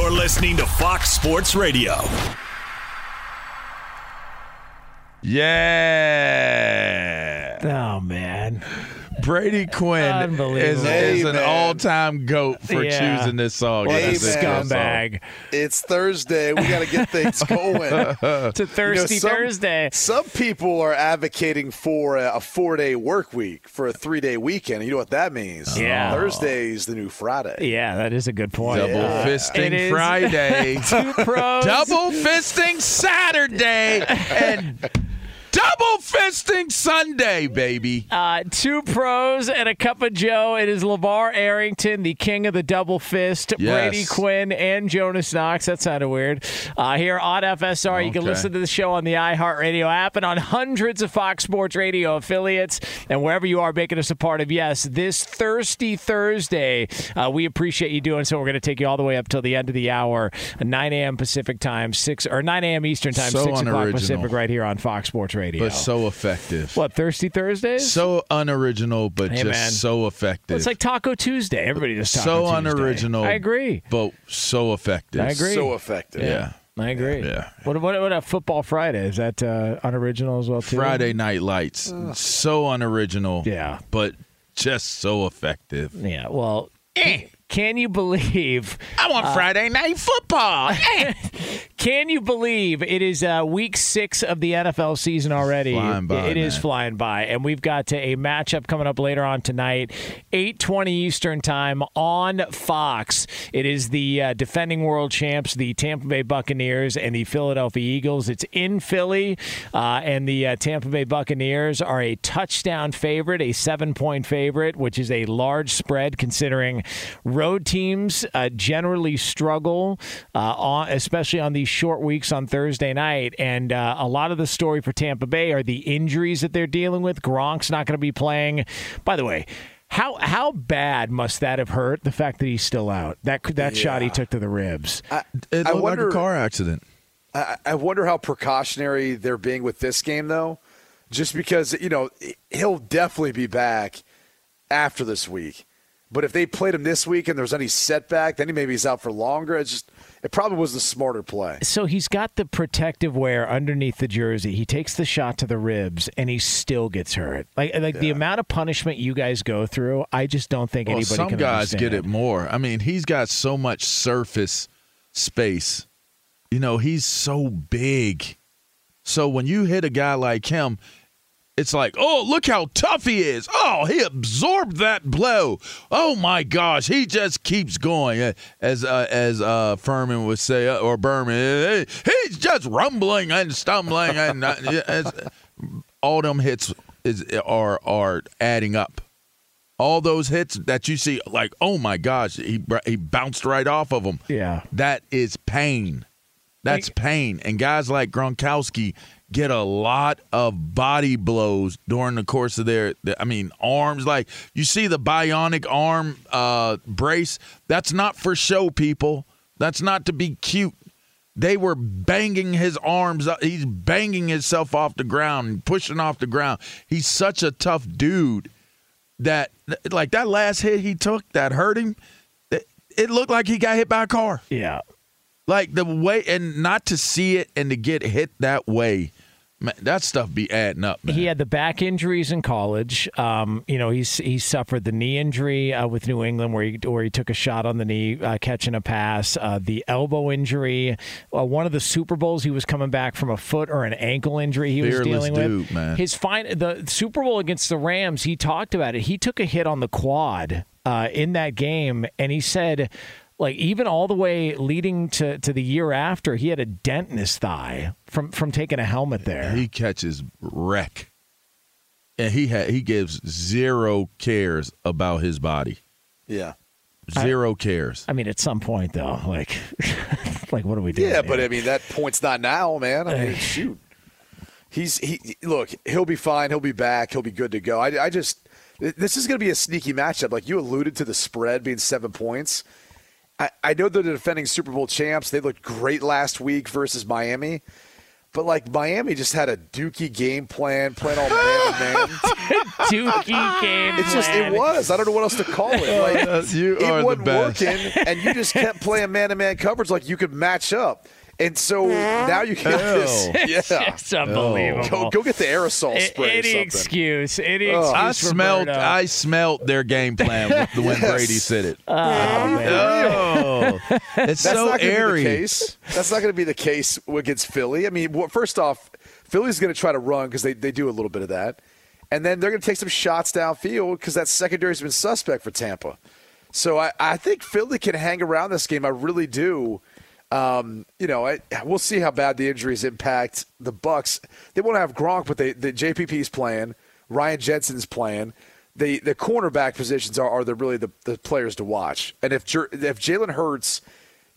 You're listening to Fox Sports Radio. Yeah. Oh, man. Brady Quinn is, is an all-time goat for Yeah. choosing this song. What a scumbag. It's Thursday. We got to get things going. It's a thirsty some, Thursday. Some people are advocating for a, a four-day work week for a three-day weekend. You know what that means? Yeah. Oh. Thursday is the new Friday. Yeah, that is a good point. Double it fisting is Friday. Two pros. Double fisting Saturday and double fisting Sunday, baby. Uh, two pros and a cup of Joe. It is LeVar Arrington, the king of the double fist. Yes. Brady Quinn and Jonas Knox. That sounded weird. Uh, here on FSR, you can listen to the show on the iHeartRadio app and on hundreds of Fox Sports Radio affiliates and wherever you are making us a part of. Yes, this Thirsty Thursday, uh, we appreciate you doing so. We're going to take you all the way up till the end of the hour, 9 a.m. Pacific time, six or 9 a.m. Eastern time, So six o'clock. Pacific, right here on Fox Sports Radio. But so effective. what Thirsty Thursdays? So unoriginal, but Hey, just man. so effective. It's like Taco Tuesday. Everybody does Taco so Tuesday. unoriginal. I agree. but so effective. I agree. So effective. Yeah. I agree. Yeah. What what what a football Friday is that uh, unoriginal as well too? Friday Night Lights. So unoriginal. Yeah. But just so effective. Yeah. Well, can you believe? I want Friday Night Football. Can you believe it is uh, week six of the NFL season already? Flying by, It is man. flying by, and we've got a matchup coming up later on tonight, eight twenty Eastern time on Fox. It is the uh, defending world champs, the Tampa Bay Buccaneers, and the Philadelphia Eagles. It's in Philly, uh, and the uh, Tampa Bay Buccaneers are a touchdown favorite, a seven point favorite, which is a large spread considering road teams uh, generally struggle, uh, on, especially on these short weeks on Thursday night. And uh, a lot of the story for Tampa Bay are the injuries that they're dealing with. Gronk's not going to be playing. By the way, how how bad must that have hurt? The fact that he's still out. That that shot he took to the ribs. I, It I wonder. like a car accident. I, I wonder how precautionary they're being with this game, though. Just because you know he'll definitely be back after this week. But if they played him this week and there's any setback, then he maybe he's out for longer. It's just it probably was the smarter play. So he's got the protective wear underneath the jersey. He takes the shot to the ribs, and he still gets hurt. Like like the amount of punishment you guys go through, I just don't think Well, anybody some can guys get it more. I mean, he's got so much surface space you know, he's so big. So when you hit a guy like him, it's like, oh, look how tough he is. Oh, he absorbed that blow. Oh my gosh, he just keeps going. Uh, As uh, as uh, Furman would say, uh, or Berman, eh, he's just rumbling and stumbling, and uh, all them hits is are are adding up. All those hits that you see, like, oh my gosh, he he bounced right off of them. Yeah. That is pain. That's pain. And guys like Gronkowski get a lot of body blows during the course of their, their- I mean, arms. Like you see the bionic arm uh, brace. That's not for show, people. That's not to be cute. They were banging his arms up. He's banging himself off the ground and pushing off the ground. He's such a tough dude that, like that last hit he took that hurt him, it, it looked like he got hit by a car. Yeah. Like the way, and not to see it and to get hit that way, man, that stuff be adding up, man. He had the back injuries in college. Um, you know, he's he suffered the knee injury uh, with New England, where he where he took a shot on the knee, uh, catching a pass. Uh, the elbow injury. Uh, one of the Super Bowls, he was coming back from a foot or an ankle injury. He was Fearless dealing with. man. His fine the Super Bowl against the Rams. He talked about it. He took a hit on the quad uh, in that game, and he said. Like even all the way leading to, to the year after, he had a dent in his thigh from from taking a helmet there. he catches wreck, and he ha- he gives zero cares about his body. Yeah. Zero cares. I mean, at some point, though, like, like what are we doing? Yeah, but here? I mean that point's not now, man. I mean, shoot. He's he look. He'll be fine. He'll be back. He'll be good to go. I, I just this is going to be a sneaky matchup. Like you alluded to the spread being seven points. I, I know they're the defending Super Bowl champs. They looked great last week versus Miami. But like Miami just had a dookie game plan, playing all man to man. Dookie game. It's just it was. I don't know what else to call it. Like you it are the wasn't best. working, and you just kept playing man to man coverage like you could match up. And so now you get this. Yeah. It's unbelievable. Go, go get the aerosol spray Any something. excuse. Any Oh. excuse. I for smelled. Berto. I smelled their game plan when when Yes. Brady said it. Oh, man. Oh, it's That's so not going to airy. be the case. That's not going to be the case against Philly. I mean, first off, Philly's going to try to run because they, they do a little bit of that. And then they're going to take some shots downfield because that secondary's been suspect for Tampa. So I, I think Philly can hang around this game. I really do. Um, you know, I, we'll see how bad the injuries impact the Bucks. They won't have Gronk, but they, the JPP's playing. Ryan Jensen's playing. The the cornerback positions are, are the really the, the players to watch. And if if Jalen Hurts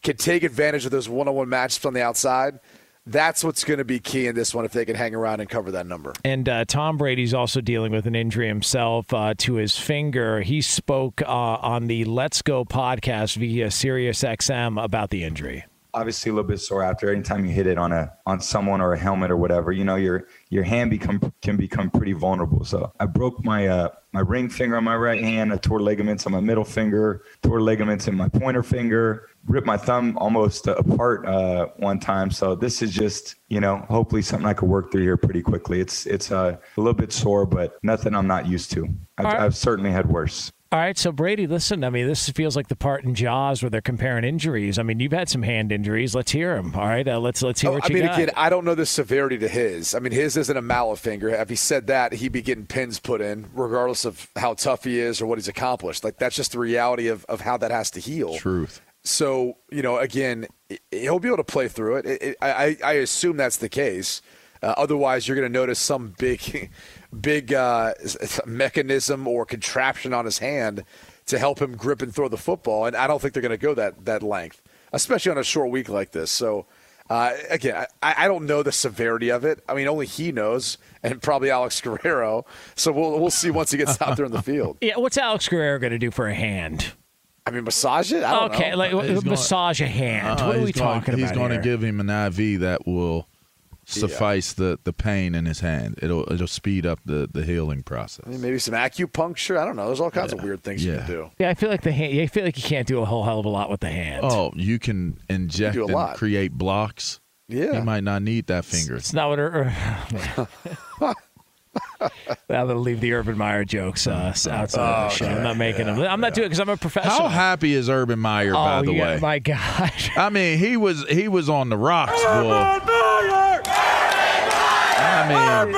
can take advantage of those one on one matchups on the outside, that's what's going to be key in this one. If they can hang around and cover that number. And uh, Tom Brady's also dealing with an injury himself uh, to his finger. He spoke uh, on the Let's Go podcast via Sirius XM about the injury. Obviously a little bit sore after. Anytime you hit it on a on someone or a helmet or whatever you know your your hand become can become pretty vulnerable. So i broke my uh my ring finger on my right hand. I tore ligaments on my middle finger tore ligaments in my pointer finger ripped my thumb almost apart uh one time. So this is just you know hopefully something i could work through here pretty quickly. It's it's uh, a little bit sore but nothing i'm not used to. I've, right. I've certainly had worse All right, so Brady, listen. I mean, this feels like the part in Jaws where they're comparing injuries. I mean, you've had some hand injuries. Let's hear them. All right, uh, let's let's hear Oh, what I you mean, got. again, I don't know the severity to his. I mean, his isn't a mallet finger. If he said that, he'd be getting pins put in, regardless of how tough he is or what he's accomplished. Like that's just the reality of, of how that has to heal. Truth. So you know, again, he'll be able to play through it. it, it I, I I assume that's the case. Uh, otherwise, you're going to notice some big, big uh, mechanism or contraption on his hand to help him grip and throw the football. And I don't think they're going to go that that length, especially on a short week like this. So. Uh, again, I, I don't know the severity of it. I mean, only he knows, and probably Alex Guerrero. So we'll we'll see once he gets out there in the field. yeah, what's Alex Guerrero going to do for a hand? I mean, massage it. I don't Okay, know. like He's gonna- massage a hand. Uh, what are we he's gonna- talking He's about He's going to give him an IV that will suffice the, the pain in his hand. It'll it'll speed up the, the healing process. I mean, maybe some acupuncture. I don't know. There's all kinds of weird things you can do. Yeah, I feel like the hand. I feel like you can't do a whole hell of a lot with the hand. Oh, you can inject do a and lot. create blocks. Yeah. You might not need that finger. It's not what her. I'm gonna leave the Urban Meyer jokes uh, outside of the show. I'm not making them. I'm not doing it because I'm a professional. How happy is Urban Meyer, oh, by the yeah, way? my God. I mean, he was he was on the rocks, boy. I mean,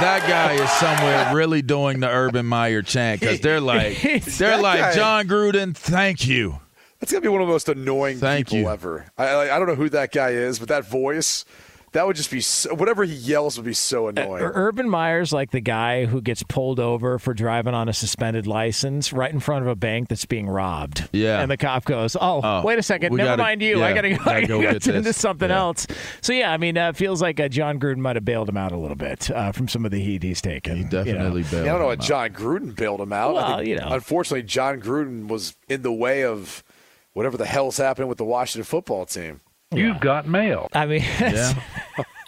that guy is somewhere really doing the Urban Meyer chant because they're like they're like guy- Jon Gruden, thank you. That's gonna be one of the most annoying Thank people you. ever. I, I I don't know who that guy is, but that voice, that would just be so, whatever he yells would be so annoying. Ur- Urban Meyer's like the guy who gets pulled over for driving on a suspended license right in front of a bank that's being robbed. Yeah. And the cop goes, "Oh, Oh, wait a second, never gotta- mind you. I gotta go, gotta I go gotta get get into this." something Yeah. else." So yeah, I mean, uh, it feels like uh, Jon Gruden might have bailed him out a little bit uh, from some of the heat he's taken. He you know. definitely bailed. Yeah, I don't know him what out. Jon Gruden bailed him out. I Well, think, you know. unfortunately, Jon Gruden was in the way of whatever the hell's happening with the Washington football team. You've got mail. I mean, Yeah.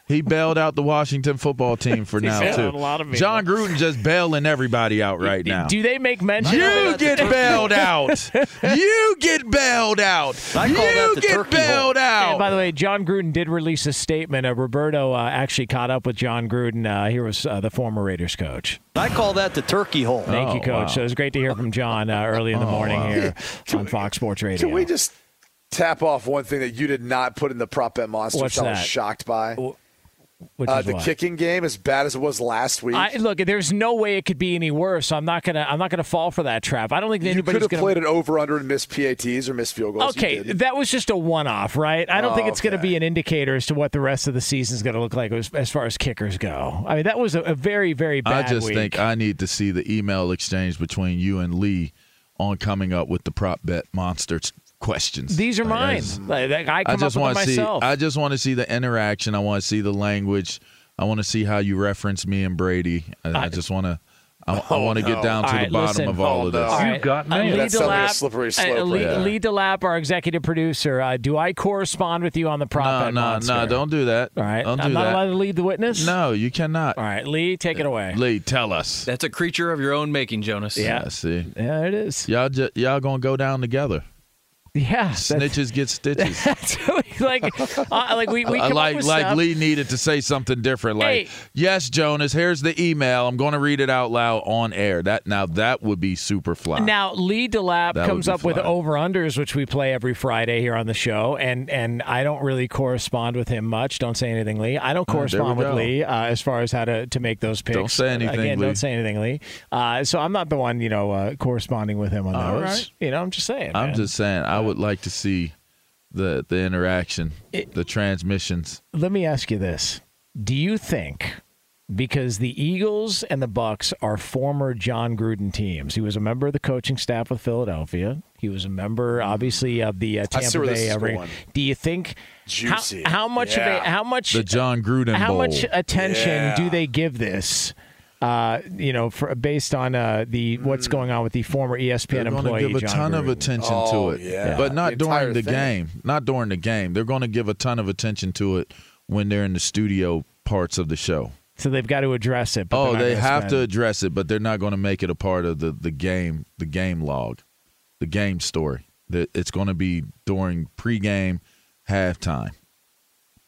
He bailed out the Washington football team for now too. a lot of. Jon Gruden just bailing everybody out right now. do they make mention? You of it? get bailed out. You get bailed out. I call that you get turkey bailed out. And by the way, Jon Gruden did release a statement. Uh, Roberto uh, actually caught up with Jon Gruden. Uh, here was uh, the former Raiders coach. I call that the turkey hole. Thank you, Oh, Coach. wow. So it was great to hear from John uh, early in the Oh, morning wow. here on Fox Sports Radio. Can we just tap off one thing that you did not put in the prop bet monster, What's which I was that? shocked by? Which Uh, is the what? kicking game, as bad as it was last week. I, look, there's no way it could be any worse. So I'm not gonna. I'm not gonna fall for that trap. I don't think you could have gonna. played it over under and missed PATs or missed field goals. Okay, that was just a one-off, right? I don't think Oh, it's going to be an indicator as to what the rest of the season's going to look like as, as far as kickers go. I mean, that was a, a very, very bad. I just week. think I need to see the email exchange between you and Lee on coming up with the prop bet monsters questions. These are Like, I mine. just- Like, I I just up with want them to see. myself. I just want to see the interaction. I want to see the language. I want to see how you reference me and Brady. I, I just want to. I, I want to no. get down to All the right, bottom listen. of all Oh, of this. All You've right. got Uh, mail. Lee That like a DeLapp- slippery uh, slope Lee, right there. Lee DeLapp, our executive producer, uh, do I correspond with you on the prop No, bet no, monster? no! Don't do that. All right, don't I'm not that. allowed to lead the witness. No, you cannot. All right, Lee, take it away. Lee, tell us. That's a creature of your own making, Jonas. Yeah. Yeah, see, Yeah, it is. y'all ju- y'all gonna go down together. Yeah, Snitches get stitches. Like, uh, like we, we Uh, like with like stuff. Lee needed to say something different. Like, Hey. yes, Jonas, here's the email. I'm going to read it out loud on air. That now that would be super fly. Now Lee Delap That comes up with over unders, which we play every Friday here on the show, and and I don't really correspond with him much. Don't say anything, Lee. I don't we correspond with go. Lee uh, as far as how to, to make those picks. Don't say anything, Again, Lee. don't say anything, Lee. Uh, so I'm not the one, you know, uh, corresponding with him on All those. right. You know, I'm just saying. I'm man. just saying, I would like to see the the interaction, It- the transmissions. Let me ask you this: Do you think? Because the Eagles and the Bucks are former Jon Gruden teams. He was a member of the coaching staff with Philadelphia. He was a member, obviously, of the uh, I see Tampa Bay. is Ring- going. Do you think Juicy. How, how much of Yeah. a how much The Jon Gruden how Bowl. much attention Yeah. do they give this? Uh, you know, for, based on uh, the what's going on with the former ESPN They're going employee to give a John ton of attention Oh, to it, yeah. but not The during the thing. game. Not during the game. They're going to give a ton of attention to it when they're in the studio parts of the show. So they've got to address it. But Oh, they gonna have to address it, but they're not going to make it a part of the, the game, the game log, the game story. That it's going to be during pregame, halftime.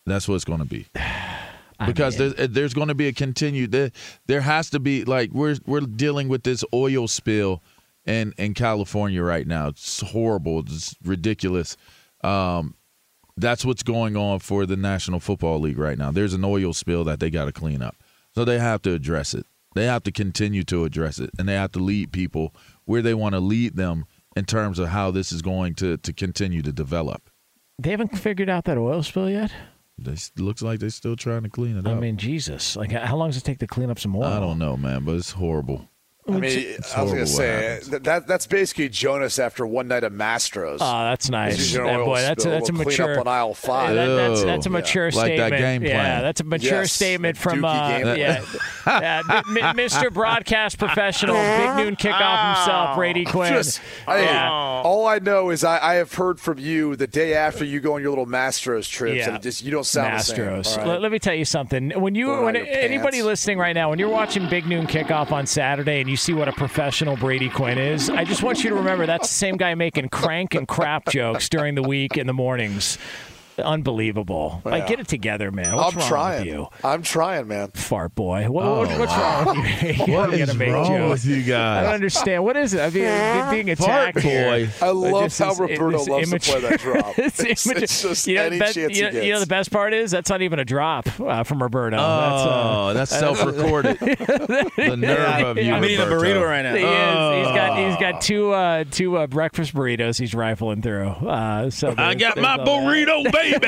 That's what it's going to be. Because mean- there's, there's going to be a continued. There, there has to be like we're we're dealing with this oil spill in in California right now. It's horrible. It's ridiculous. Um, that's what's going on for the National Football League right now. There's an oil spill that they got to clean up. So they have to address it. They have to continue to address it, and they have to lead people where they want to lead them in terms of how this is going to to continue to develop. They haven't figured out that oil spill yet. It looks like they're still trying to clean it I up. I mean, Jesus! Like, how long does it take to clean up some oil? I don't know, man, but it's horrible. I mean, It's I was gonna say that, that that's basically Jonas after one night of Mastros. Oh, that's nice. Usually an That- oil boy, that's a, that's a will clean mature. up on aisle five. That- that's, that's a mature Like that statement. game Yeah, that's a mature Yes, statement that from uh, game yeah, yeah, M- Mr. Broadcast Professional, Big Noon Kickoff himself, Brady Quinn. Just, hey, Yeah. all I know is I, I have heard from you the day after you go on your little Mastros trips, Yeah. and just you don't sound Astros. the same. all Let, let me tell you something. When you, Put when anybody pants. listening right now, when you're watching Big Noon Kickoff on Saturday and you see what a professional Brady Quinn is, I just want you to remember that's the same guy making crank and crap jokes during the week in the mornings. Unbelievable. Like, get it together, man. What's I'm wrong trying. with you? I'm trying, man. Fart boy. What, Oh, what's wow. wrong with you? What You're is gonna make wrong jokes. with you I don't understand. What is it? I mean, being Fart attacked here. boy. I love this how is- Roberto this loves to play that drop. It's It's- immature. it's just you know, any the best, chance you, he know, you know the best part is that's not even a drop uh, from Roberto. Oh, that's self-recorded. the nerve of you, I'm eating a burrito right now. He is. He's got he's Oh. got two uh, two uh, breakfast burritos. He's rifling through. Uh, so I got my burrito, baby.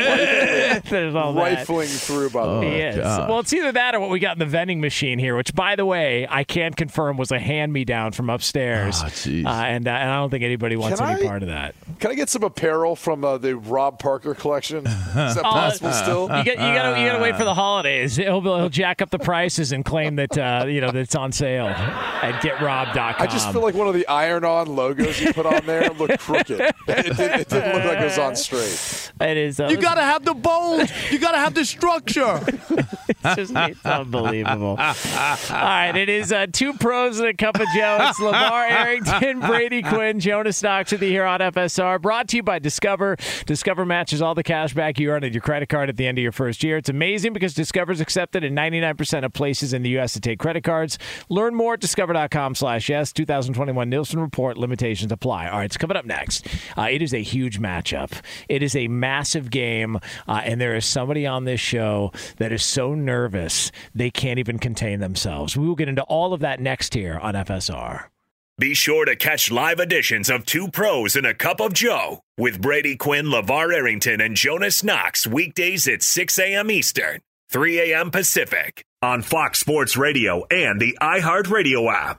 there's all that. Rifling through, by the Oh, way. He Well, it's either that or what we got in the vending machine here, which, by the way, I can't confirm was a hand me down from upstairs. Jeez. uh, and, uh, and I don't think anybody wants Can any I- part of that. Can I get some apparel from uh, the Rob Parker collection? Is that possible still? You, got, you gotta you gotta wait for the holidays. He'll, he'll jack up the prices and claim that uh, you know that it's on sale at GetRob.com. I just feel like one of the iron-on logos you put on there looked crooked. It, did, it didn't look like it was on straight. it is. You gotta have the bones. You gotta have the structure. it's just it's unbelievable. All right, it is uh, two pros and a cup of Joe. It's LeVar Arrington, Brady Quinn, Jonas Knox with you here on FSR. Brought to you by Discover. Discover matches all the cash back you earn at your credit card at the end of your first year. It's amazing because Discover's accepted in 99% of places in the U.S. to take credit cards. Learn more at discover.com slash yes. 2021 Nielsen Report. Limitations apply. All right, it's coming up next. Uh, it is a huge matchup. It is a massive game, uh, and there is somebody on this show that is so nervous they can't even contain themselves. We will get into all of that next here on FSR. Be sure to catch live editions of Two Pros and a Cup of Joe with Brady Quinn, LeVar Arrington, and Jonas Knox weekdays at 6 a.m. Eastern, 3 a.m. Pacific on Fox Sports Radio and the iHeartRadio app.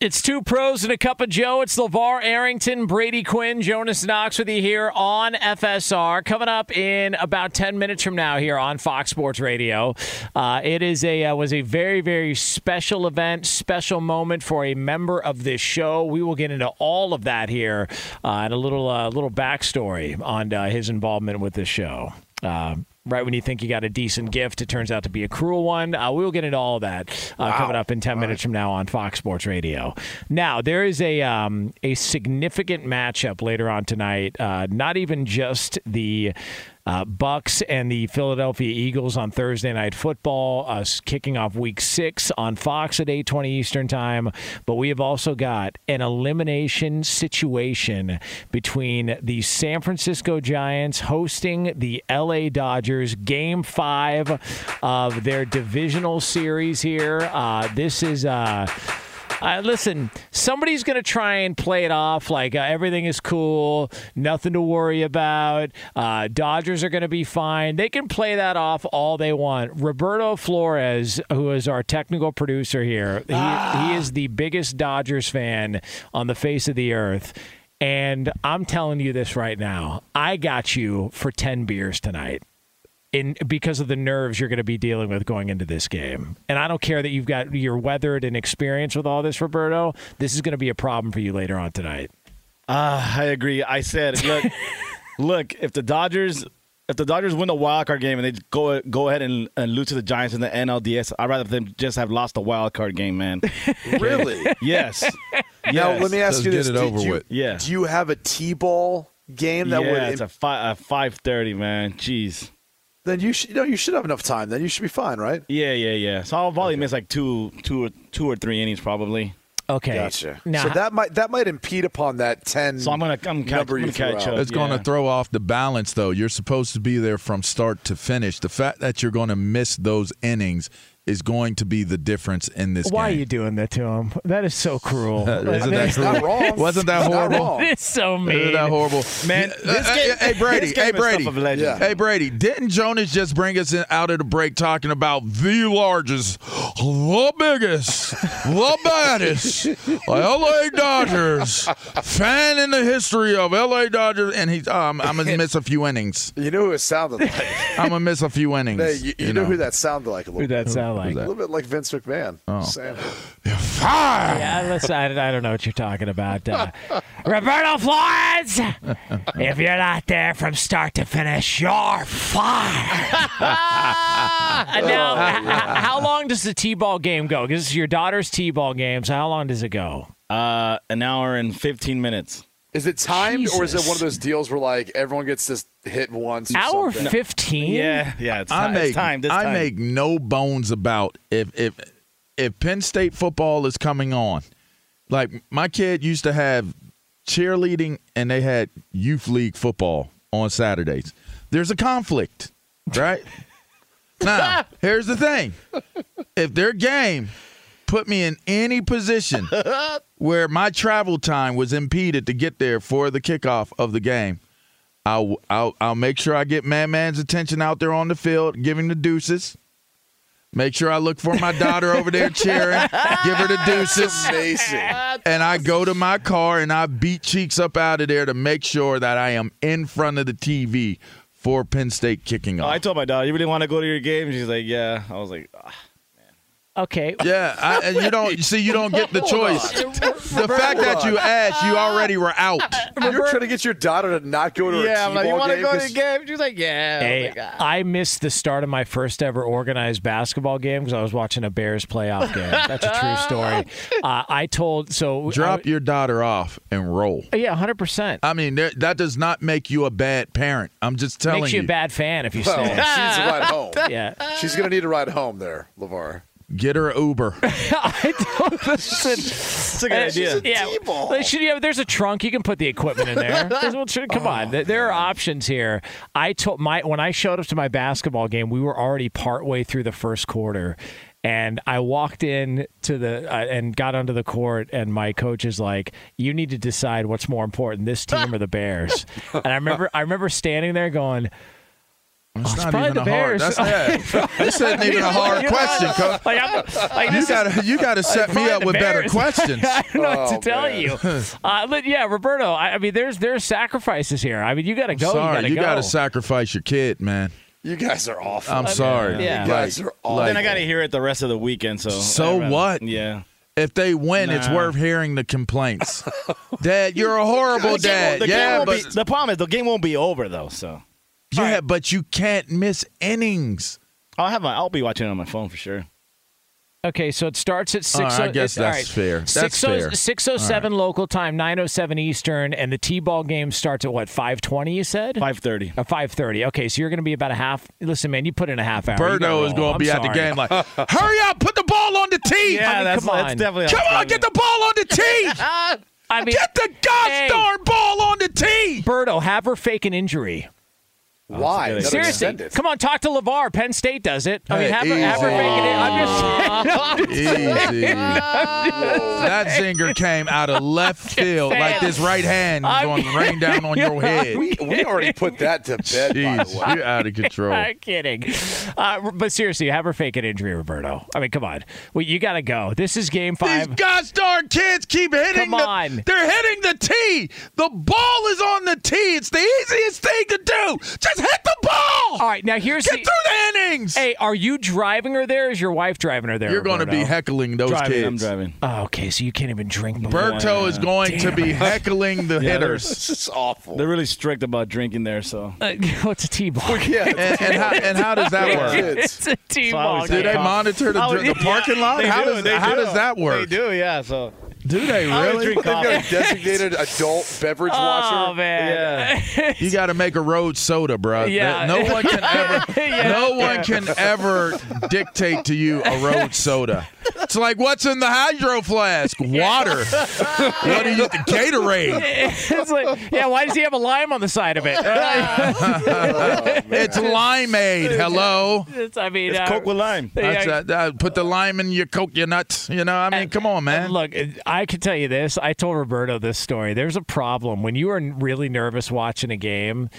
It's two pros and a cup of Joe. It's LeVar Arrington, Brady Quinn, Jonas Knox with you here on FSR. Coming up in about 10 minutes from now here on Fox Sports Radio. Uh, it is a uh, was a very, very special event, special moment for a member of this show. We will get into all of that here uh, and a little, uh, little backstory on uh, his involvement with this show. Uh, right when you think you got a decent gift, it turns out to be a cruel one. Uh, we will get into all that uh, Wow. coming up in 10 minutes from now on Fox Sports Radio. Now, there is a, um, a significant matchup later on tonight, uh, not even just the. Uh, Bucks and the Philadelphia Eagles on Thursday Night Football, us kicking off Week Six on Fox at eight twenty Eastern Time. But we have also got an elimination situation between the San Francisco Giants hosting the LA Dodgers. Game five of their divisional series here. Uh, this is. Uh, uh, listen, somebody's going to try and play it off like uh, everything is cool, nothing to worry about. Uh, Dodgers are going to be fine. They can play that off all they want. Roberto Flores, who is our technical producer here, he, he is the biggest Dodgers fan on the face of the earth. And I'm telling you this right now. I got you for 10 beers tonight in because of the nerves you're going to be dealing with going into this game. And I don't care that you've got you're weathered and experienced with all this, Roberto. This is going to be a problem for you later on tonight. Uh, I agree. I said, look, look, if the Dodgers if the Dodgers win the wild card game and they go go ahead and, and lose to the Giants in the NLDS, I'd rather them just have lost the wild card game, man. Really? yes. Now, Yes. let me ask you this: Just get it do, over you, with. Yeah. do you have a T-ball game that yeah, would? it's a, fi- a five thirty, man. Jeez. Then you should, you know, you should have enough time. Then you should be fine, right? Yeah, yeah, yeah. So I'll probably miss like two, two, or two or three innings, probably. Okay. Gotcha. Now- so that might that might impede upon that ten. So I'm gonna I'm catch, number I'm you gonna catch out. up. It's going to throw off the balance, though. You're supposed to be there from start to finish. The fact that you're going to miss those innings is going to be the difference in this Why are you doing that to him? That is so cruel. Isn't that cruel? Wasn't that horrible? It's so mean. Isn't that horrible? Man, Uh, this uh, game- hey Brady, this game hey Brady, of legend. Yeah. hey Brady, didn't Jonas just bring us in, out of the break talking about the largest, the biggest, the baddest LA Dodgers fan in the history of LA Dodgers? And he's, um, I'm gonna miss a few innings. You know who it sounded like? I'm gonna miss a few innings. Hey, you, you know, who that sounded like a little Who that bit. sound like? A little bit like Vince McMahon. Oh. Saying, Yeah, listen, I, I don't know what you're talking about. Uh, Roberto Flores, if you're not there from start to finish, you're fired. Now, h- h- how long does the T-ball game go? Because this is your daughter's T-ball game, so how long does it go? Uh, an hour and fifteen minutes. Is it timed or is it one of those deals where like everyone gets this hit once? or Hour 15? Yeah, yeah. It's, I ti- make it's time. This I time. make no bones about if if if Penn State football is coming on. Like my kid used to have cheerleading and they had youth league football on Saturdays. There's a conflict, right? now, here's the thing. If their game put me in any position where my travel time was impeded to get there for the kickoff of the game, I'll I'll, I'll make sure I get Madman's attention out there on the field, giving the deuces. Make sure I look for my daughter over there cheering, give her the deuces. Amazing. And I go to my car and I beat cheeks up out of there to make sure that I am in front of the TV for Penn State kicking Oh, off. I told my daughter, "You really want to go to your game?" She's like, "Yeah." I was like, ah. Okay. Yeah, I, and you don't you see you don't get the choice. The fact that you asked, you already were out. You're trying to get your daughter to not go to a "Yeah." I'm like, "You want to game go to 'cause- the game?" She's like, "Yeah." Hey, I'm like, ah. I missed the start of my first ever organized basketball game because I was watching a Bears playoff game. That's a true story. Uh, I told so Drop your daughter off and roll. Yeah, hundred percent. I mean, there, that does not make you a bad parent. I'm just telling you Makes you a bad fan if you Well, stay. she needs to ride home. yeah, She's going to need a ride home there, LeVar. Get her Uber. I don't listen. It's a good idea. Yeah, they should- yeah, there's a trunk. You can put the equipment in there. There's- well, sure, Come on, There- there are options here. I told my when I showed up to my basketball game, we were already partway through the first quarter, and I walked in to the uh, and got onto the court, and my coach is like, "You need to decide what's more important, this team or the Bears." and I remember I remember standing there going. It's it's not even the a hard. Bears. That's yeah. This isn't even a hard question, coach. Like, I'm, like, You gotta you gotta set me up the with better questions. I don't know what Oh, to tell man. you. Uh, but yeah, Roberto. I, I mean, there's there's sacrifices here. I mean, you got to go. sorry, you got to go. sacrifice your kid, man. You guys are awful. I'm sorry. Yeah. You guys are awful. then I got to hear it the rest of the weekend. So So rather- what? Yeah. If they win, it's worth hearing the complaints. Dad, you're a horrible dad. won't- the game Yeah, but be- the problem is the game won't be over though. So yeah, but you can't miss innings. I'll have my, I'll be watching it on my phone for sure. Okay, so it starts at six. right, I oh, guess that's right. fair. That's Six oh fair. six oh seven local time, nine oh seven Eastern, and the T-ball game starts at what five twenty? You said Five thirty. Or five thirty. Okay, so you're going to be about a half. Listen, man, you put in a half hour. You gotta Birdo is going to I'm be at the game like, hurry up, put the ball on the tee. Yeah, I mean, that's, come that's on. definitely. Come on, get the ball on the tee. I mean, Get the gosh Hey. darn ball on the tee. Birdo, have her fake an injury. Why? good Let her Seriously, it. come on, talk to Levar. Penn State does it. I mean, Hey, have her, have her easy. fake it. I'm just saying. Easy. that zinger came out of left field like this right hand is I'm- going to rain down on your head. We, we already put that to bed, by the Jeez, way. you're out of control. I'm kidding. Uh, but seriously, have her fake an injury, Roberto. I mean, come on. Well, you got to go. This is game These five. gosh darn kids keep hitting Come the, on. They're hitting the tee. The ball is on the tee. It's the easiest thing to do. Just hit the ball. All right, now here's Get the. through the innings. Hey, are you driving her there? Or is your wife driving her there? You're going to be heckling those driving. kids. I'm driving. Oh, okay, so you can't even drink. before. Berto is going to be heckling the hitters. This is awful. They're really strict about drinking there. So Uh, what's a T-ball? yeah, And, and, how, and how does that work? kids. it's a T-ball. So I Do they Yeah. monitor the, Oh, the yeah. parking lot? They How, do, does, they how do. does that work? They do, yeah. So Do they I really? drink They've got a designated adult beverage washer. Oh man. Yeah. You got to make a road soda, bro. Yeah. No one can ever. Yeah. No one can ever dictate to you a road soda. It's like what's in the hydro flask? Water. what do you? Gatorade. it's like, yeah. Why does he have a lime on the side of it? It's limeade. Hello. It's- I mean, uh, Coke with lime. That's, uh, uh, put the lime in your Coke, You nuts. You know, I mean, come on, man. Look, I can tell you this. I told Roberto this story. There's a problem when you are really nervous watching a game.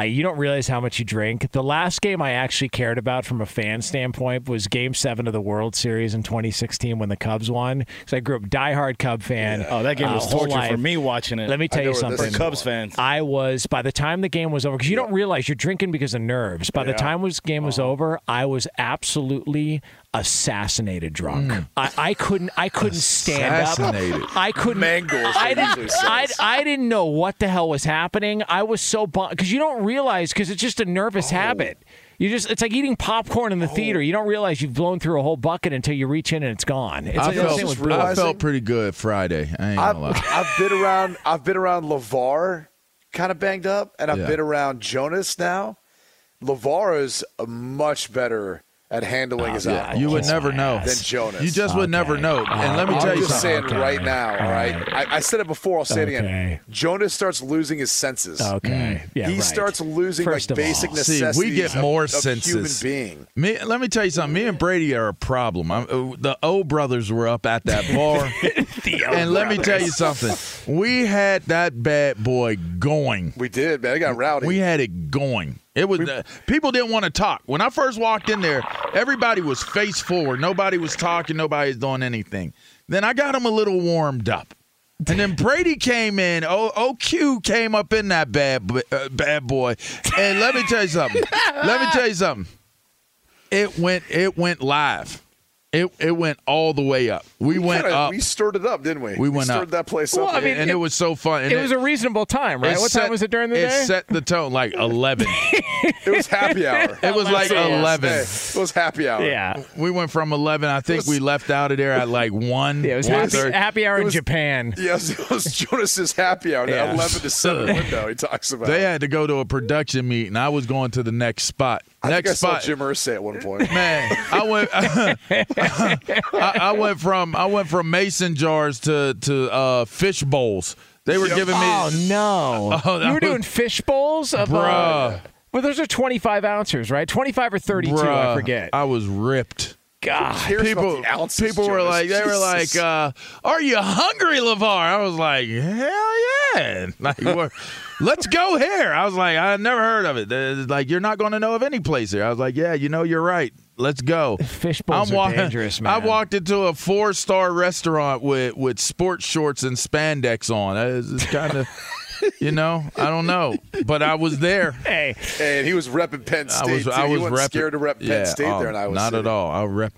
Uh, you don't realize how much you drink. The last game I actually cared about from a fan standpoint was Game Seven of the World Series in 2016 when the Cubs won. Because I grew up diehard Cub fan. Oh, that game uh, was whole torture for me watching it. Let me tell know you something. is Cubs fans. I was by the time the game was over because you don't realize you're drinking because of nerves. By the time was game was over, I was absolutely assassinated drunk. Mm. I, I couldn't I couldn't stand up. I couldn't. Mangles, I didn't. I, I didn't know what the hell was happening. I was so bummed because you don't realize because it's just a nervous oh. habit. You just it's like eating popcorn in the oh. theater. You don't realize you've blown through a whole bucket until you reach in and it's gone. It's I like the felt, same with I felt pretty good Friday. I ain't I've, gonna lie. I've been around. I've been around Levar, kind of banged up, and I've Yeah. been around Jonas now. Levar is a much better at handling his Yeah, alcohol. you would never know. Than Jonas. You just would never know. And let me I'm tell you just something. saying right now, all right? I, I said it before, I'll say it again. Okay. Jonas starts losing his senses. Okay. Yeah, he right. starts losing First like of all. basic See, necessities we get of- more of, senses. human being. Me, let me tell you something. Me and Brady are a problem. I'm, uh, the O brothers were up at that bar, and let me tell you something. We had that bad boy going. We did, man. It got rowdy. We had it going. It was uh, people didn't want to talk. When I first walked in there, everybody was face forward. Nobody was talking. Nobody was doing anything. Then I got them a little warmed up. And then Brady came in. O- OQ came up in that bad uh, bad boy. And let me tell you something. let me tell you something. It went it went live. It it went all the way up. We, went Kinda- up. We stirred it up, didn't we? We went stirred up. that place Well, up. I mean, and it, was so fun. And it was a reasonable time, right? What set- time was it during the it day? It set the tone like 11. it was happy hour. It was like That's what it was. 11. Hey, it was happy hour. yeah. We went from 11. I think was- we left out of there at like 1. Yeah, it was happy, happy hour It in Japan. Yes, it was Jonas's happy hour. Yeah. 11 to 7 window he talks about. They had to go to a production meet, and I was going to the next spot. I think next I saw spot. Jim Irsay at one point. Man, I went. I, I went from I went from mason jars to to uh, fish bowls. They were giving me. Oh no! Oh, that you were was- doing fish bowls of uh, Bruh. well, those are twenty-five ounces, right? Twenty-five or thirty-two, I forget. I was ripped. God, Cares People, ounces, people were like, they were like, uh, "Are you hungry, LeVar?" I was like, "Hell yeah!" Like, we're- let's go here. I was like, I never heard of it. They're Like, you're not going to know of any place here. I was like, "Yeah, you know, you're right. Let's go." fish bowls I'm are walking. dangerous, man. I walked into a four star restaurant with with sports shorts and spandex on. It's kind of, you know, I don't know, but I was there. Hey, and he was repping Penn State. I was. too. I he was wasn't rep- scared to rep Penn yeah, State oh, there in Iowa Not City. at all. I rep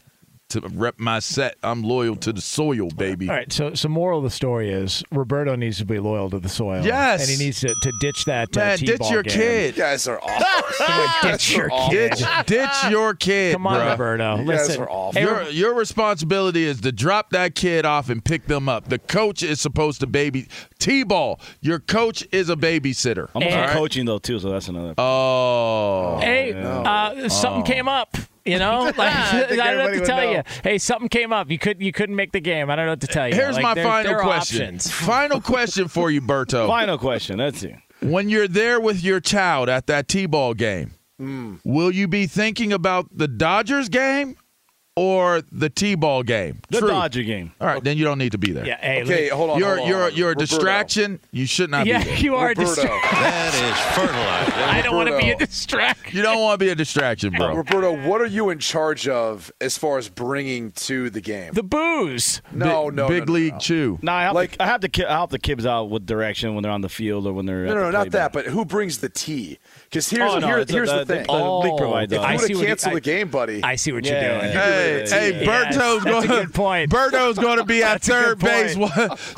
to rep my set. I'm loyal to the soil, baby. All right, so so moral of the story is Roberto needs to be loyal to the soil. Yes. and he needs to, to ditch that uh, Man, ditch your game. kid. You guys are awful. ditch your kid. Ditch, ditch your kid. Come on, bruh. Roberto. You guys Listen, are awful. Your your responsibility is to drop that kid off and pick them up. The coach is supposed to baby T-ball. Your coach is a babysitter. I'm also And- coaching though too, so that's another. Oh, Hey, uh, something came up. You know, like, I, don't know what to tell know. you. Hey, something came up. You could you couldn't make the game. I don't know what to tell you. Here's Like, my there- final there question. options. Final question for you, Berto. Final question. That's it. When you're there with your child at that T-ball game, Hmm. will you be thinking about the Dodgers game or the T-ball game? The True. Dodger game. All right, then you don't need to be there. Yeah. Hey, Okay, hold on. You're hold on, you're you're a Roberto. distraction. You should not yeah, be there. you are a distraction. That is fertilizer. I don't want to be a distraction. You don't want to be a distraction, bro. Uh, Roberto, what are you in charge of as far as bringing to the game? The booze. no, Big- no, big no, no, league no. chew. No, I help, Like- the, I have the ki- I help the kids out with direction when they're on the field or when they're No, no, the not that. But who brings the tea? Because here's Oh, no, here- here's the, the- thing. the league oh. provides if that. I you see would what have canceled you- I- the game, buddy, I see what you're doing. Hey, Yeah. hey, Yes, Berto's that's a going. good point. Berto's going to be at third base.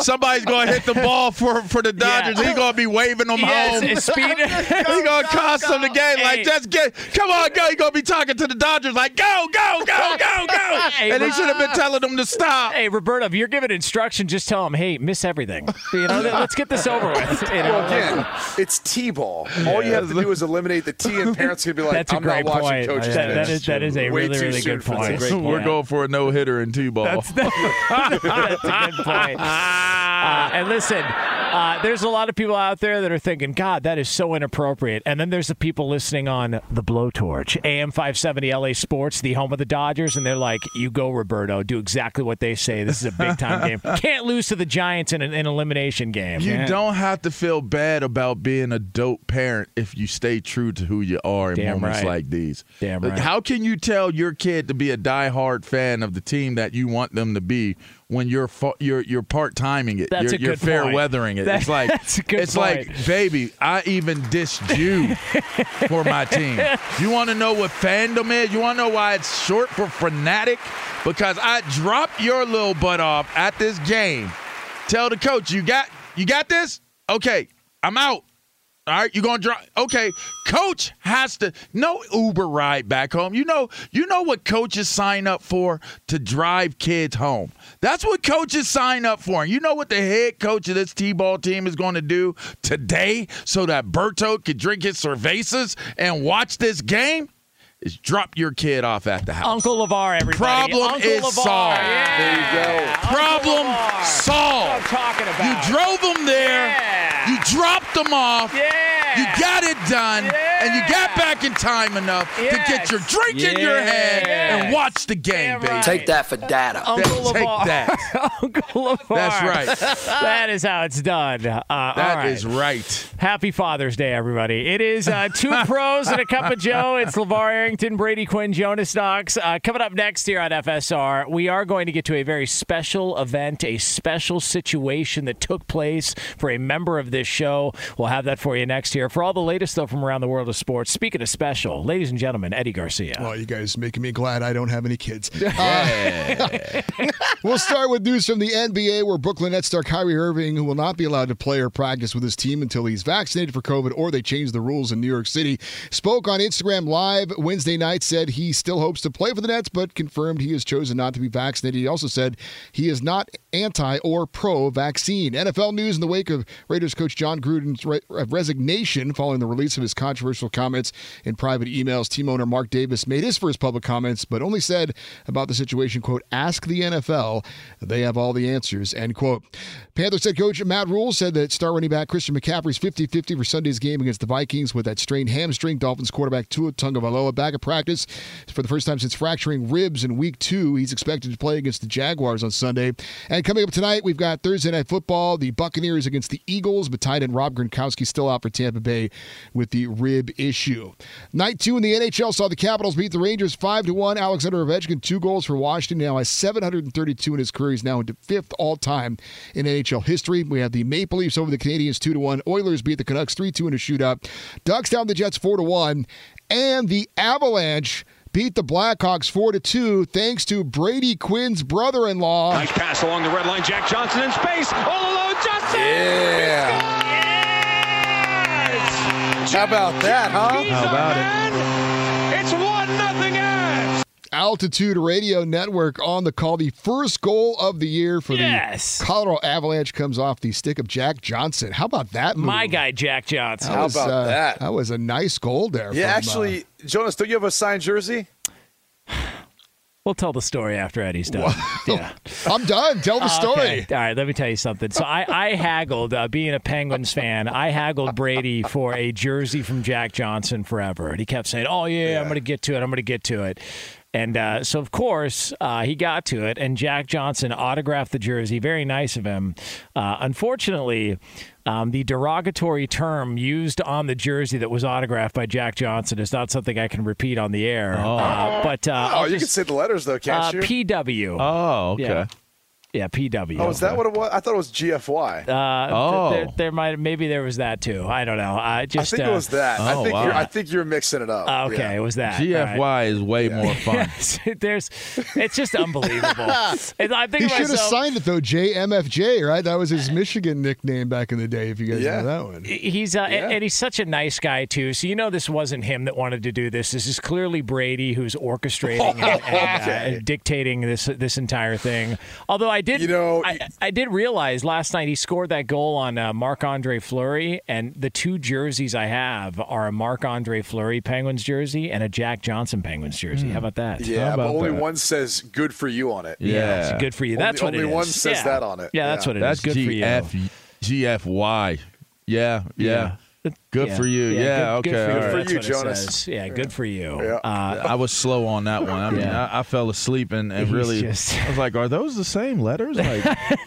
Somebody's going to hit the ball for for the Dodgers. Yeah. He's going to be waving them Yes, home. speed. He's going to cost them the game. Like, just get, come on, go. He's going to be talking to the Dodgers like, go, go, go, go, go. Hey, and he should have been telling them to stop. Hey, Roberto, if you're giving instruction, just tell him, hey, miss everything. You know, let's get this over with. You know? Well, again, it's T-ball. All you have to do is eliminate the T, and parents can be like, That's a "I'm great not watching point. coaches." That- that pitch." is- that is a really, really good point. We're going for a no hitter in T-ball. That's, that's a good point. Uh, and listen, uh, there's a lot of people out there that are thinking, God, that is so inappropriate. And then there's the people listening on the Blowtorch, AM 570 LA Sports, the home of the Dodgers, and they're like, You go, Roberto. Do exactly what they say. This is a big time game. Can't lose to the Giants in an, an elimination game. You don't have to feel bad about being a dope parent if you stay true to who you are in Damn moments right. like these. Damn right. How can you tell your kid to be a diehard fan of the team that you want them to be when you're fa- you're you're part timing it? That's you're a you're fair point. weathering it. That- it's like good it's point. like baby, I even dissed you for my team. You want to know what fandom is? You want to know why it's short for fanatic? Because I dropped your little butt off at this game. Tell the coach you got you got this. Okay, I'm out. All right, you're gonna drop? Okay, coach has to no Uber ride back home. You know, you know what coaches sign up for to drive kids home. That's what coaches sign up for. And you know what the head coach of this T-ball team is going to do today, so that Berto could drink his cervezas and watch this game. is drop your kid off at the house. Uncle LeVar, everybody. Problem Uncle is LeVar. solved. Yeah. There you go. Uncle Problem LeVar. solved. That's what I'm talking You drove them there. Yeah. You dropped them off. Yeah. You got it done, and you got back in time enough to get your drink in your hand Yes. and watch the game, Damn baby. right. Take that for data. Uncle Take LeVar. that. Uncle LeVar. That's right. that is how it's done. Uh, That right. is right. Happy Father's Day, everybody. It is uh, two pros and a cup of Joe. It's LeVar Arrington, Brady Quinn, Jonas Knox. Uh, coming up next here on FSR, we are going to get to a very special event, a special situation that took place for a member of this show. We'll have that for you next here. For all the latest stuff from around the world of sports, speaking of special, ladies and gentlemen, Eddie Garcia. Well, you guys making me glad I don't have any kids. Uh, we'll start with news from the NBA, where Brooklyn Nets star Kyrie Irving, who will not be allowed to play or practice with his team until he's vaccinated for COVID or they change the rules in New York City, spoke on Instagram Live Wednesday night, said he still hopes to play for the Nets, but confirmed he has chosen not to be vaccinated. He also said he is not anti or pro vaccine. NFL news in the wake of Raiders coach Jon Gruden's re- resignation following the release of his controversial comments in private emails. Team owner Mark Davis made his first public comments, but only said about the situation, quote, ask the NFL. They have all the answers, end quote. Panthers head coach Matt Rhule said that star running back Christian McCaffrey's 50-50 for Sunday's game against the Vikings with that strained hamstring. Dolphins quarterback Tua Tagovailoa back at practice for the first time since fracturing ribs in week two. He's expected to play against the Jaguars on Sunday. And coming up tonight, we've got Thursday Night Football, the Buccaneers against the Eagles, but tight end Rob Gronkowski still out for Tampa Bay with the rib issue. Night two in the NHL saw the Capitals beat the Rangers 5 to 1. Alexander Ovechkin, two goals for Washington, now has 732 in his career. He's now into fifth all time in NHL history. We have the Maple Leafs over the Canadiens 2 to 1. Oilers beat the Canucks 3 2 in a shootout. Ducks down the Jets 4 to 1. And the Avalanche beat the Blackhawks 4 to 2 thanks to Brady Quinn's brother in law. Nice pass along the red line. Jack Johnson in space. All alone. Johnson. Yeah. How about that, huh? How about it? It's one nothing Avs. Altitude Radio Network on the call. The first goal of the year for Yes. the Colorado Avalanche comes off the stick of Jack Johnson. How about that move? My guy, Jack Johnson. How was, about uh, that? That was a nice goal there. Yeah, from, uh, actually, Jonas, don't you have a signed jersey? We'll tell the story after Eddie's done. Yeah. I'm done. Tell the story. Okay. All right, let me tell you something. So I, I haggled, uh, being a Penguins fan, I haggled Brady for a jersey from Jack Johnson forever. And he kept saying, oh, yeah, I'm going to get to it. I'm going to get to it. And uh, so, of course, uh, he got to it, and Jack Johnson autographed the jersey. Very nice of him. Uh, unfortunately, um, the derogatory term used on the jersey that was autographed by Jack Johnson is not something I can repeat on the air. Uh, but uh, Oh, I'll you can just- say the letters though, can't uh, you? PW. Oh, okay. Yeah. Yeah, PW. oh, is that what it was? I thought it was GFY. Uh, Oh. th- there, there might maybe there was that too. I don't know. I just I think uh, it was that. I Oh, think wow. you're. I think you're mixing it up. okay, Yeah. it was that. GFY All right. is way more fun. There's, it's just unbelievable. And I think He to should have signed it though, JMFJ, right? That was his Michigan nickname back in the day. If you guys Yeah. know that one. He's uh, and, and he's such a nice guy too. So you know this wasn't him that wanted to do this. This is clearly Brady who's orchestrating and, and, uh, Okay. dictating this this entire thing. Although I did, You know, I, I did realize last night he scored that goal on uh, Marc Andre Fleury, and the two jerseys I have are a Marc Andre Fleury Penguins jersey and a Jack Johnson Penguins jersey. How about that? Yeah, How but only that? one says "good for you" on it. Yeah. It's good for you. Only- That's what only it is. one says Yeah. that on it. Yeah, that's Yeah. what it is. That's Good for you. GF, GFY. Yeah, yeah. Good Yeah. for you. Yeah, good, okay. Good for all you. right. For you, Jonas. says. Yeah, good for you. Yeah. Uh, I was slow on that one. I mean, Yeah. I, I fell asleep and, and really, just- I was like, are those the same letters? Like,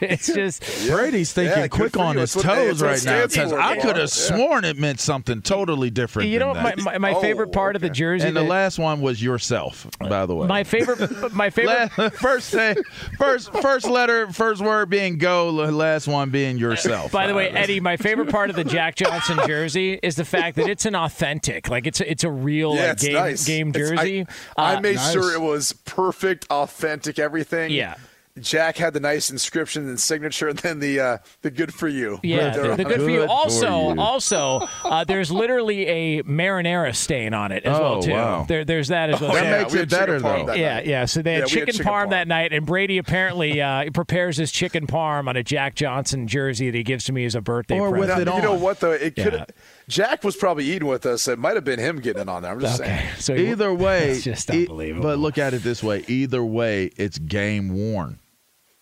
it's just Brady's thinking Yeah, quick on his That's what- toes that's right now because for, I could have Yeah. sworn it meant something totally different. you know than my, that. my, my Oh, favorite part of the jersey. and the last one was yourself, by the way. my favorite, my favorite. First, say, first, first letter, first word being go, last one being yourself. By the way, Eddie, my favorite part of the Jack Johnson jersey is the fact that it's an authentic, like it's a, it's a real Yeah, like, it's game nice. game It's- jersey. I, I Uh, made Nice. sure it was perfect, authentic, everything. Yeah. Jack had the nice inscription and signature, and then the uh, the good for you. Yeah, the, the it. good for you. Good for Also, you. also, uh, there's literally a marinara stain on it as well Oh, too. wow. There, there's that as well. That Yeah. makes we it better, though. Yeah, night. yeah. So they had Yeah, we had chicken, chicken parm, parm. that night, and Brady apparently uh, prepares his chicken parm on a Jack Johnson jersey that he gives to me as a birthday Or with present. it Now, on. you know what though? It could Yeah. Jack was probably eating with us. It might have been him getting it on there. I'm just Okay, saying. so Either way, it's just e- unbelievable. but look at it this way: either way, it's game worn.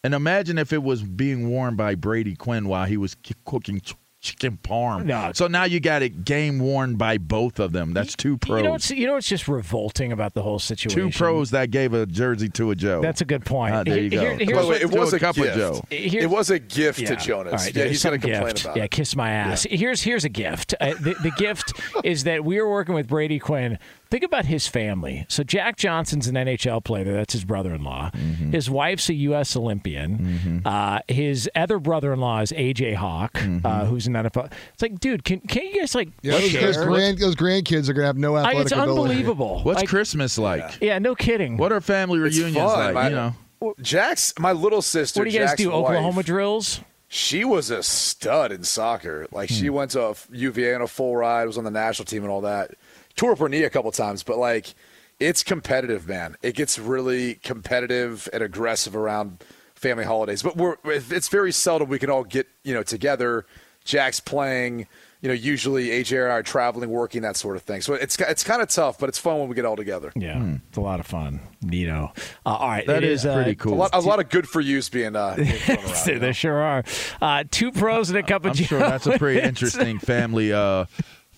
And imagine if it was being worn by Brady Quinn while he was ki- cooking ch- chicken parm. No. So now you got it game worn by both of them. That's two pros. You know, what's, you know what's just revolting about the whole situation? two pros that gave a jersey to a Joe. That's a good point. Ah, there you go. here's By what- it was a a cup of gift. Joe. Here- It was a gift Yeah. to Jonas. All right, yeah, there's he's going to complain gift. about yeah, it. kiss my ass. Here's here's a gift. Uh, the, the gift is that we are working with Brady Quinn. Think about his family. So Jack Johnson's an NHL player. That's his brother-in-law. Mm-hmm. His wife's a U.S. Olympian. Uh, his other brother-in-law is AJ Hawk, Mm-hmm. uh, who's an NFL. It's like, dude, can can you guys like Yeah, those, share? those, grand, those grandkids are going to have no I- athletic it's ability. unbelievable. What's Like, Christmas like? Yeah, no kidding. What are family It's reunions fun, like? man. You know, Jack's my little sister. What do you guys Jack's do? Oklahoma drills? She was a stud in soccer. Like Hmm. she went to UVA on a full ride, was on the national team and all that. Tore up her knee a couple times, but like it's competitive, man. It gets really competitive and aggressive around family holidays. But we're it's very seldom we can all get you know together. Jack's playing. You know, usually AJ and I are traveling, working, that sort of thing. So it's it's kind of tough, but it's fun when we get all together. Yeah, it's a lot of fun. Neato. Uh, all right, That it is uh, pretty A cool. lot, a lot of good for yous being uh, being thrown around, you know? there sure are. Uh, two pros and a cup of I'm Joe. sure that's a pretty interesting family uh,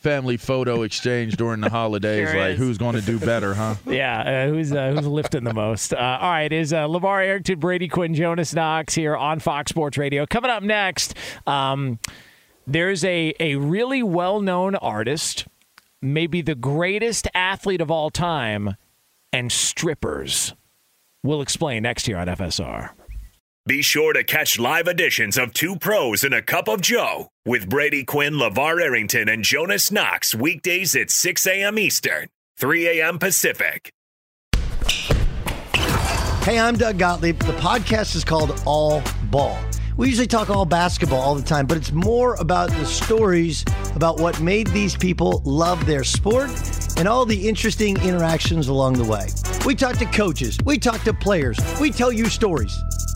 family photo exchange during the holidays. Sure like, is. who's going to do better, huh? Yeah, uh, who's uh, who's lifting the most? Uh, all right, is uh, LeVar Arrington, Brady Quinn, Jonas Knox here on Fox Sports Radio. Coming up next, um, there's a a really well known artist, maybe the greatest athlete of all time, and strippers. We'll explain next year on FSR. Be sure to catch live editions of Two Pros and a Cup of Joe with Brady Quinn, LeVar Arrington, and Jonas Knox weekdays at 6 a.m. Eastern, 3 a.m. Pacific. Hey, I'm Doug Gottlieb. The podcast is called All Ball. We usually talk all basketball all the time, but it's more about the stories about what made these people love their sport and all the interesting interactions along the way. We talk to coaches, we talk to players, we tell you stories.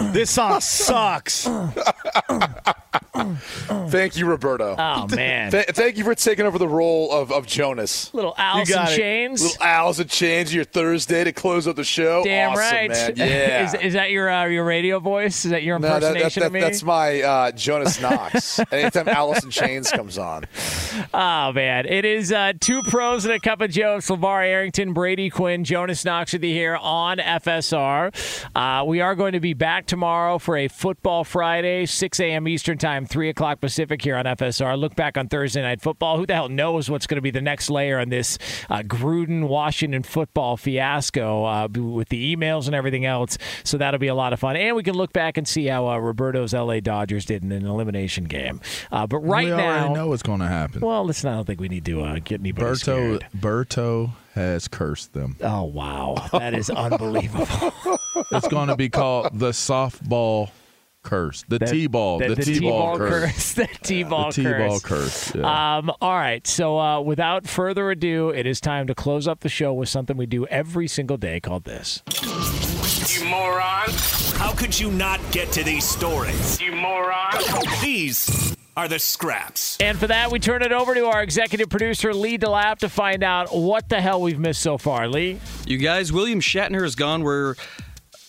This song sucks. Thank you, Roberto. Oh, man. Th- thank you for taking over the role of, of Jonas. Little Alice in Chains. Little Alice in Chains, your Thursday to close out the show. Damn awesome, right. man. Yeah. is, is that your uh, your radio voice? Is that your No, that- that- impersonation that- of me? That's my uh, Jonas Knox. Anytime Alice in Chains comes on. Oh man, it is uh, two pros and a cup of Joe. Slavar Arrington, Brady Quinn, Jonas Knox with you here on FSR. Uh, we are going to be back tomorrow for a Football Friday, 6 a.m. Eastern Time, 3 o'clock Pacific here on FSR. Look back on Thursday Night Football. Who the hell knows what's going to be the next layer on this uh, Gruden Washington football fiasco uh, with the emails and everything else? So that'll be a lot of fun, and we can look back and see how uh, Roberto's LA Dodgers did in an elimination game. Uh, but right we now, already know what's going to happen. well, listen, I don't think we need to uh, get anybody Berto scared. Berto has cursed them. Oh wow, that is unbelievable. it's going to be called the softball curse, the The- T-ball, the- the, the T-ball, T-ball curse. The T-ball the T-ball curse. curse. yeah. Um, all right, so uh, without further ado, it is time to close up the show with something we do every single day called this. You moron. How could you not get to these stories? You moron. These are the scraps. And for that, we turn it over to our executive producer Lee DeLapp to find out what the hell we've missed so far. Lee, You guys, William Shatner has gone where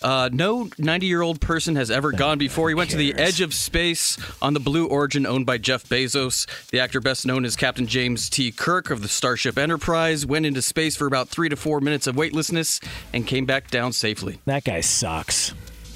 uh, no 90 year old person has ever gone before. He went to the edge of space on the Blue Origin owned by Jeff Bezos. The actor, best known as Captain James T. Kirk of the Starship Enterprise, went into space for about three to four minutes of weightlessness and came back down safely. that guy sucks.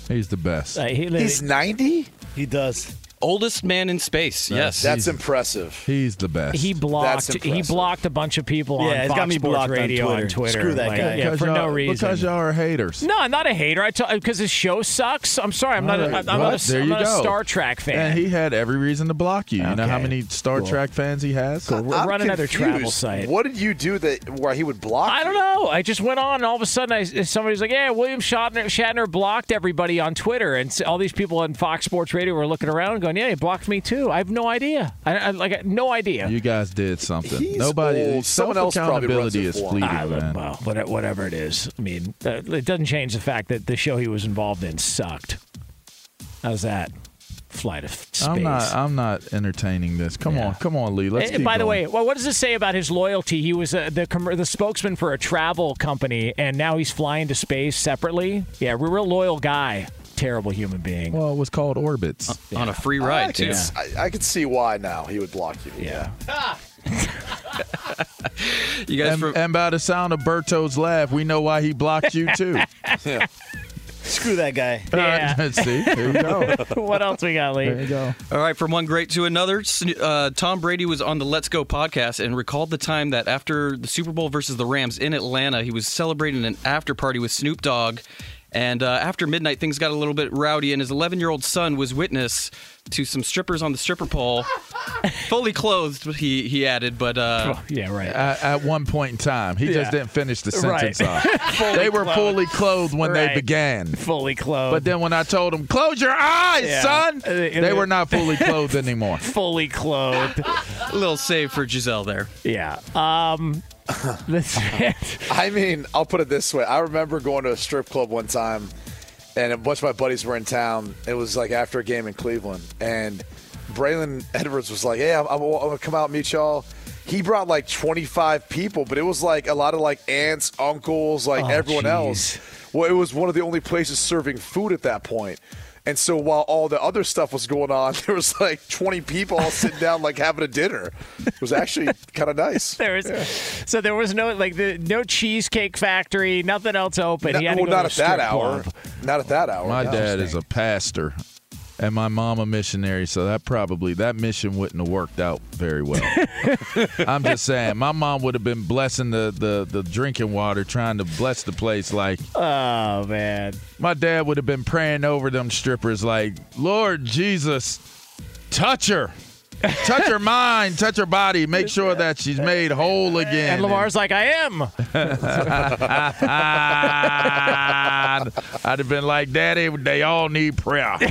He's the best. Uh, he, He's 90? He does. Oldest man in space, yes. That's impressive. He's the best. he blocked. He blocked a bunch of people Yeah, on it's Fox got me Sports blocked on Radio Twitter. on Twitter. Screw that Like, guy. Yeah, for no reason. Because y'all are haters. No, I'm not a hater. I because uh, his show sucks. I'm sorry. I'm not. All A, right. I'm not, a, there I'm you not a. Star Trek fan. And he had every reason to block you. You know how many Star Cool. Trek fans he has? Cool. I'm Run another confused. travel site. What did you do that where he would block? I don't know. I just went on, and all of a sudden, I, somebody's like, "Yeah, William Shatner, Shatner blocked everybody on Twitter," and all these people on Fox Sports Radio were looking around, going, going, "Yeah, he blocked me too." I have no idea. I, I like no idea. You guys did something. He's Nobody. old. Someone else probably runs accountability it is for him. fleeting, Ah, man. well, whate- whatever it is. I mean, uh, it doesn't change the fact that the show he was involved in sucked. How's that? Flight of space. I'm not. I'm not entertaining this. Come on, come on, Lee. Let's Uh, keep by the way, well, what does it say about his loyalty? He was uh, the com- the spokesman for a travel company, and now he's flying to space separately. Yeah, real loyal guy. Terrible human being. Well, it was called Orbits. on a free I ride can, too. I, I can see why now he would block you. Yeah. You guys, and, from, and by the sound of Berto's laugh, we know why he blocked you too. yeah. Screw that guy. Yeah. See, there you go. what else we got, Lee? There you go. All right, from one great to another, uh, Tom Brady was on the Let's Go podcast and recalled the time that after the Super Bowl versus the Rams in Atlanta, he was celebrating an after party with Snoop Dogg. And uh, after midnight, things got a little bit rowdy, and his 11 year old son was witness to some strippers on the stripper pole, fully clothed, he, he added, but. Uh, yeah, right. At, at one point in time, he Yeah. just didn't finish the Right. sentence off. Fully they were clothed. fully clothed when Right. they began. Fully clothed. But then when I told them, "Close your eyes, Yeah. son," Uh, they were not fully clothed anymore. fully clothed. a little save for Gisele there. Yeah. Um. this, I mean, I'll put it this way. I remember going to a strip club one time, and a bunch of my buddies were in town. It was like after a game in Cleveland, and Braylon Edwards was like, "Hey, I'm, I'm, I'm gonna come out and meet y'all." He brought like 25 people, but it was like a lot of like aunts, uncles, like Oh, everyone jeez. else. Well, it was one of the only places serving food at that point. And so while all the other stuff was going on, there was like 20 people all sitting down, like having a dinner. It was actually kind of nice. there was, so there was no like the no cheesecake factory, nothing else open. No- he had to well, go not to at that strip hour. club. Not at that hour. My no. dad is a pastor, and my mom a missionary, so that probably that mission wouldn't have worked out very well. I'm just saying, my mom would have been blessing the, the the drinking water, trying to bless the place. Like Oh man. my dad would have been praying over them strippers, like Lord Jesus, touch her. touch her mind, touch her body, make sure that she's made whole again. And Lamar's like, I am. I'd, I'd have been like, Daddy, they all need prayer.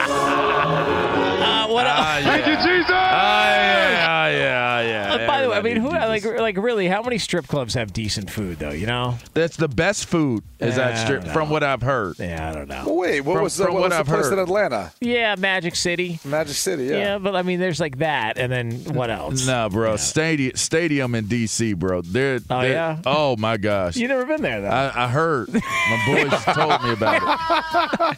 Uh, what Ah, Thank yeah. you, Jesus. Ah, yeah, yeah, yeah. Uh, by the way, I mean, who like like really? How many strip clubs have decent food though? You know? That's the best food is Yeah, that strip, from what I've heard. Yeah, I don't know. Well, wait, what From- was the, what what was the I've place in. Atlanta? Yeah, Magic City. Magic City, yeah. Yeah, but I mean, there's like that, and then what else? No, bro. Stadium, stadium in D.C., bro. They're, Oh, they're- yeah? Oh my gosh. You never been there though. I, I heard. My boys told me about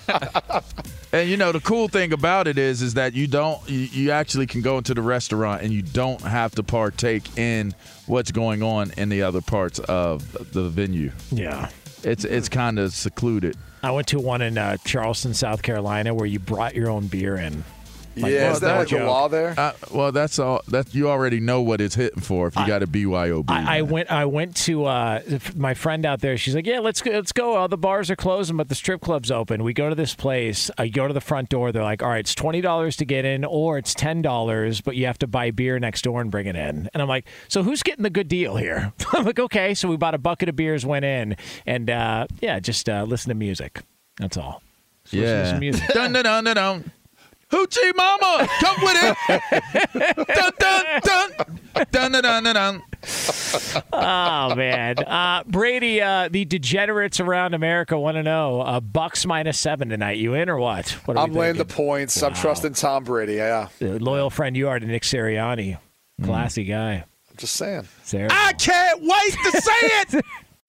it. And you know the cool thing about it is, is that you don't, you, you actually can go into the restaurant and you don't have to partake in what's going on in the other parts of the venue. yeah. It's it's kind of secluded. I went to one in uh, Charleston, South Carolina, where you brought your own beer in. Like, yeah, well, is that like the joke. law there? Uh, well, that's all. That you already know what it's hitting for if you got a BYOB. I, I went. I went to uh, my friend out there. She's like, "Yeah, let's go. Let's go. All the bars are closing, but the strip club's open." We go to this place. I go to the front door. They're like, "All right, it's twenty dollars to get in, or it's ten dollars, but you have to buy beer next door and bring it in." And I'm like, "So who's getting the good deal here?" I'm like, "Okay." So we bought a bucket of beers, went in, and uh, yeah, just uh, listen to music. That's all. Just listen to yeah. music. dun dun dun dun dun. Hoochie Mama, come with it. dun dun dun dun dun dun dun. dun. oh man, uh, Brady, uh, the degenerates around America want to know: uh, Bucks minus seven tonight. You in or what? what are I'm laying the thinking? points. I'm trusting Tom Brady. Yeah, The loyal friend you are to Nick Sirianni, classy guy. I'm just saying. Sarah. I can't wait to say it.